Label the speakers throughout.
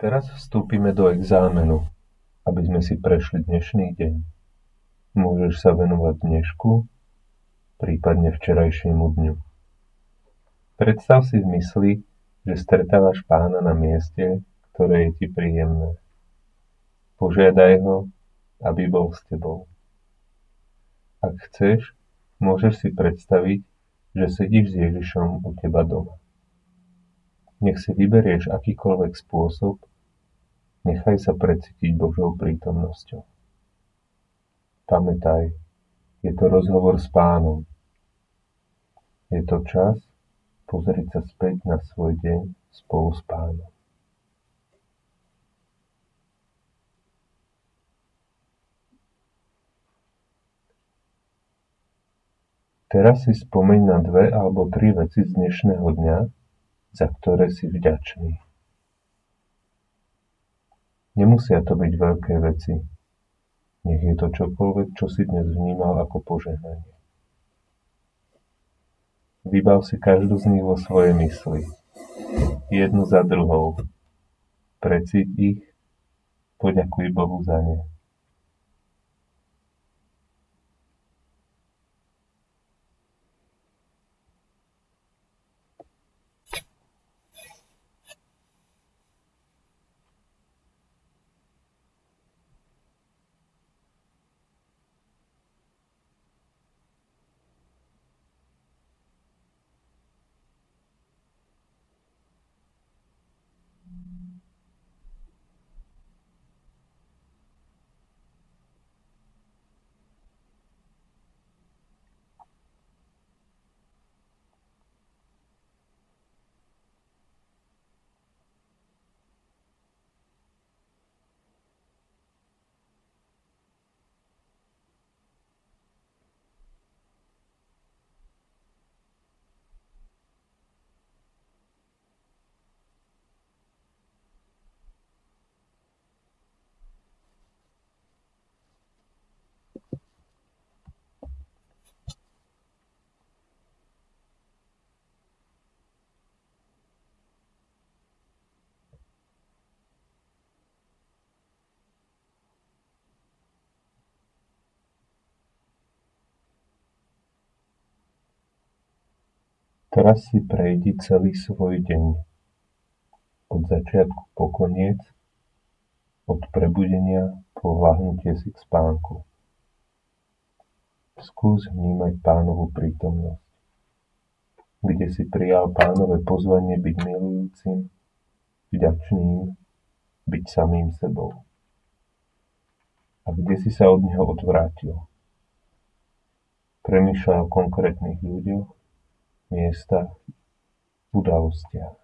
Speaker 1: Teraz vstúpime do exámenu, aby sme si prešli dnešný deň. Môžeš sa venovať dnešku, prípadne včerajšiemu dňu. Predstav si v mysli, že stretávaš pána na mieste, ktoré je ti príjemné. Požiadaj ho, aby bol s tebou. Ak chceš, môžeš si predstaviť, že sedíš s Ježišom u teba doma. Nech si vyberieš akýkoľvek spôsob, nechaj sa precítiť Božou prítomnosťou. Pamätaj, je to rozhovor s pánom. Je to čas pozrieť sa späť na svoj deň spolu s pánom. Teraz si spomeň na dve alebo tri veci z dnešného dňa, za ktoré si vďačný. Nemusia to byť veľké veci. Nech je to čokoľvek, čo si dnes vnímal ako požehnanie. Vybav si každú z nich vo svojej mysli. Jednu za druhou. Precíť ich, poďakuj Bohu za ne. Teraz si prejdi celý svoj deň, od začiatku po koniec, od prebudenia po ľahnutie si k spánku. Skús vnímať pánovu prítomnosť, kde si prijal pánové pozvanie byť milujúcim, vďačným, byť samým sebou. A kde si sa od neho odvrátil. Premýšľaj o konkrétnych ľuďoch, miestach, udalostiach.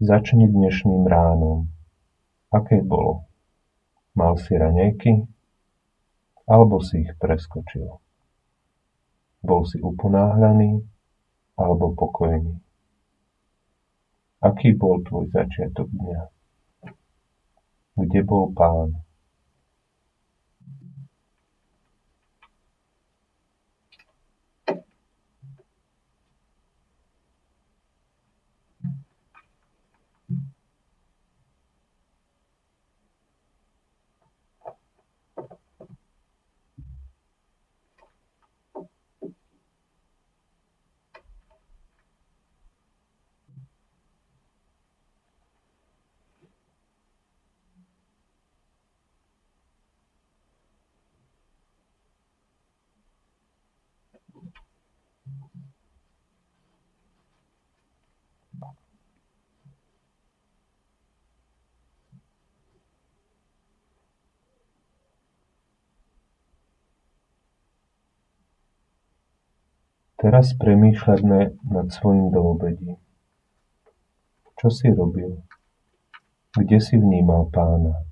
Speaker 1: Začni dnešným ránom. Aké bolo? Mal si raňajky? Alebo si ich preskočil? Bol si uponáhľaný? Alebo pokojný? Aký bol tvoj začiatok dňa? Kde bol Pán? Teraz premýšľajme nad svojím doobedím. Čo si robil? Kde si vnímal pána?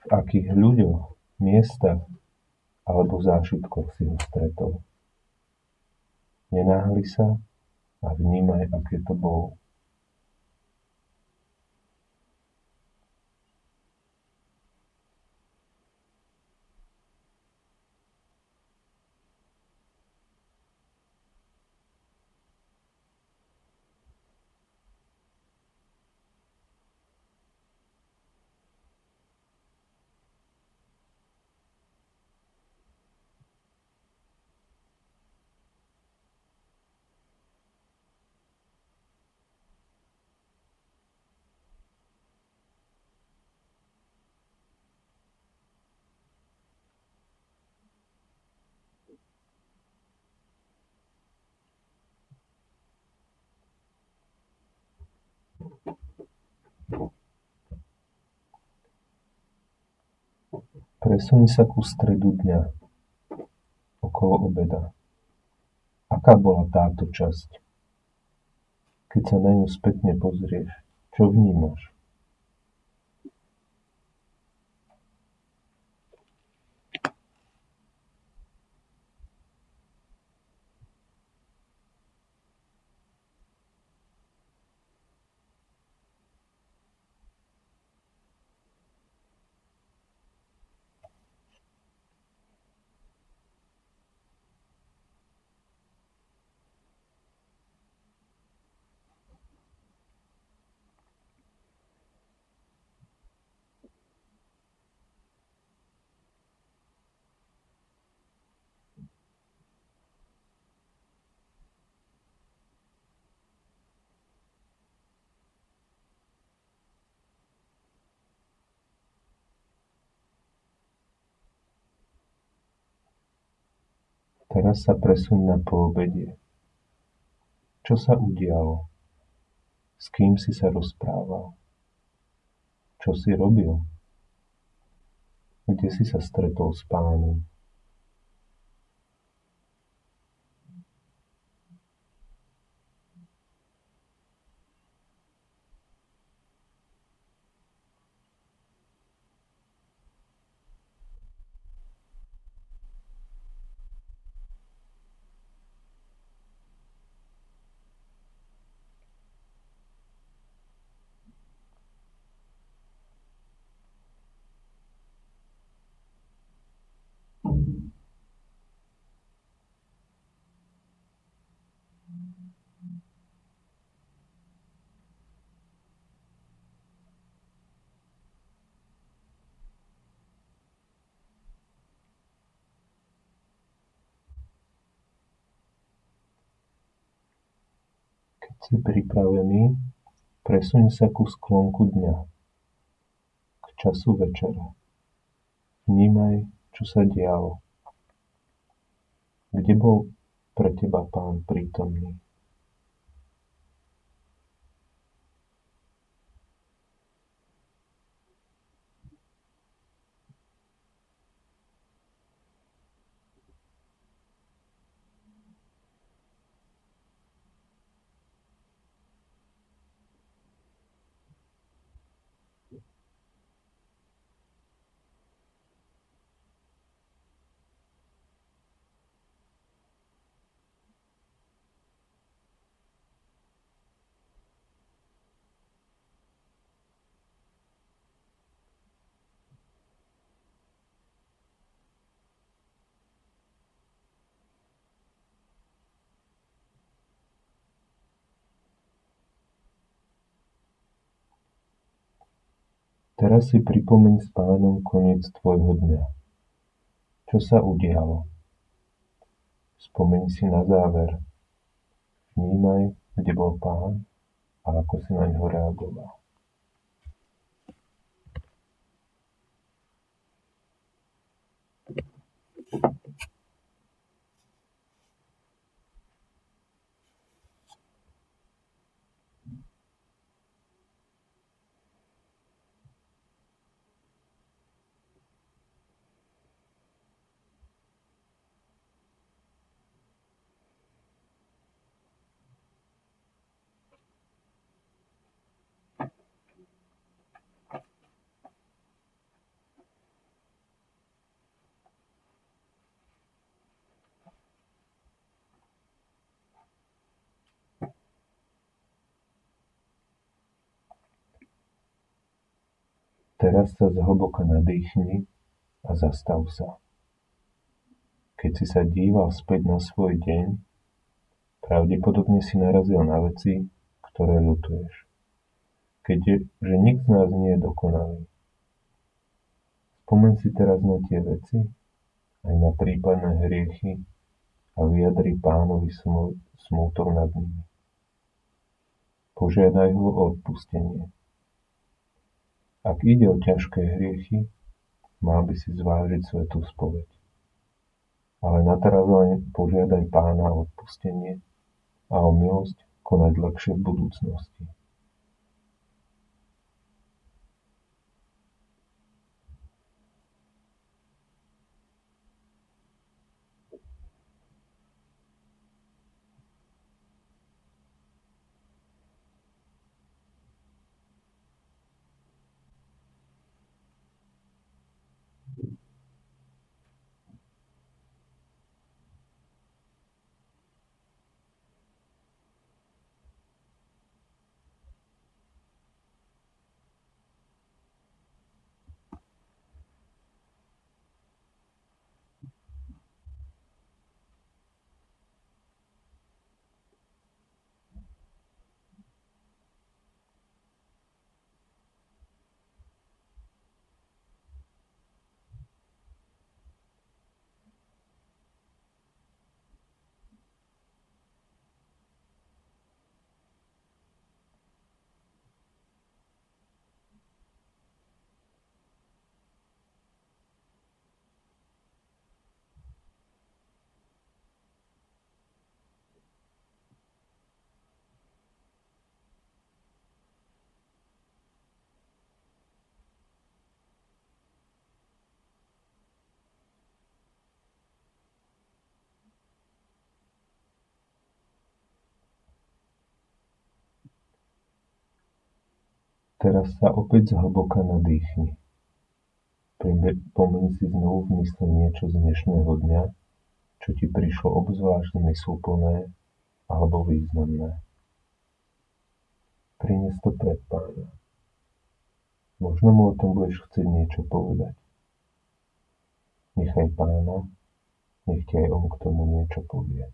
Speaker 1: V akých ľuďoch, miestach alebo zážitkoch si ho stretol? Nenáhli sa a vnímaj, aké to bolo. Presuň sa ku stredu dňa, okolo obeda. Aká bola táto časť? Keď sa na ňu spätne pozrieš, čo vnímaš? Teraz sa presuň na poobedie. Čo sa udialo? S kým si sa rozprával? Čo si robil? Kde si sa stretol s pánom? Si pripravený, presuň sa ku sklonku dňa, k času večera. Vnímaj, čo sa dialo. Kde bol pre teba Pán prítomný? Teraz si pripomeň s Pánom koniec tvojho dňa. Čo sa udialo? Spomeň si na záver. Vnímaj, kde bol Pán a ako si na ňo reagoval. Teraz sa zhlboka nadýchni a zastav sa. Keď si sa díval späť na svoj deň, pravdepodobne si narazil na veci, ktoré ľutuješ. Keďže nik z nás nie je dokonalý. Spomeň si teraz na tie veci, aj na prípadné hriechy a vyjadri pánovi smútok nad nimi. Požiadaj ho o odpustenie. Ak ide o ťažké hriechy, mal by si zvážiť svetú spoveď. Ale nateraz len požiadaj pána o odpustenie a o milosť konať lepšie v budúcnosti. Teraz sa opäť zhlboka nadýchni. Pomeň si znovu v mysli niečo z dnešného dňa, čo ti prišlo obzvlášť zmysluplné alebo významné. Prines to pred pána. Možno mu o tom budeš chcieť niečo povedať. Nechaj pána, nech ti aj on k tomu niečo povie.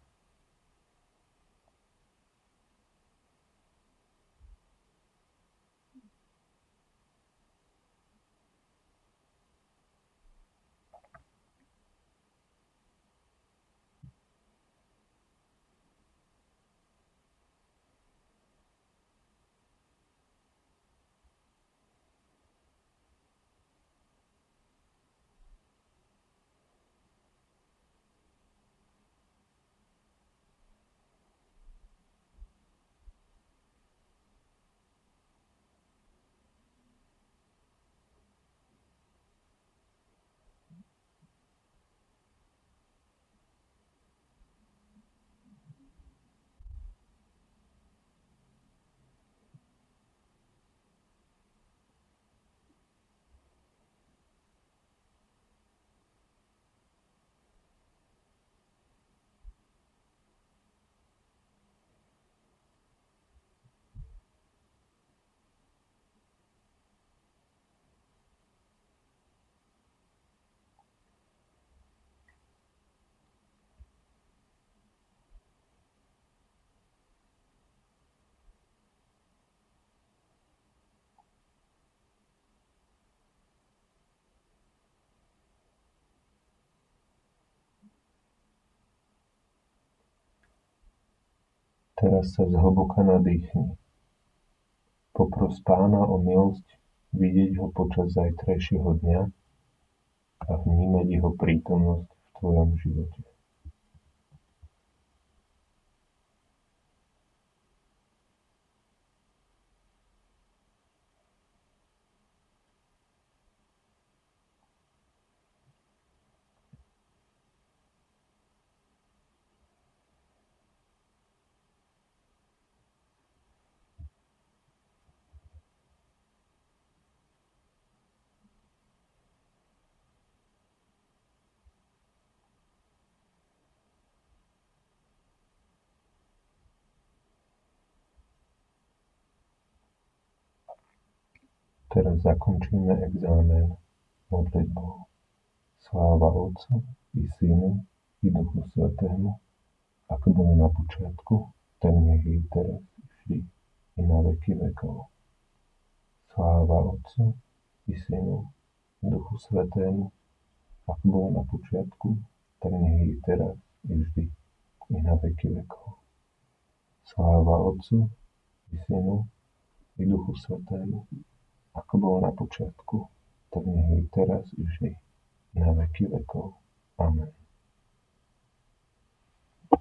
Speaker 1: Teraz sa zhlboka nadýchni. Popros Pána o milosť vidieť ho počas zajtrajšieho dňa a vnímať jeho prítomnosť v tvojom živote. Teraz zakončíme examen modlitbou. Sláva Otcu i Synu i Duchu Svetému, ako bolo na počiatku, tak nech je teraz vždy i na veky vekov. Sláva Otcu i Synu i Duchu Svetému, ako bolo na počiatku, tak nech je teraz i vždy i na veky vekov. Sláva Otcu i Synu i Duchu Svetému, ako bolo na počiatku, tak nech je teraz i vždy, na veky vekov. Amen.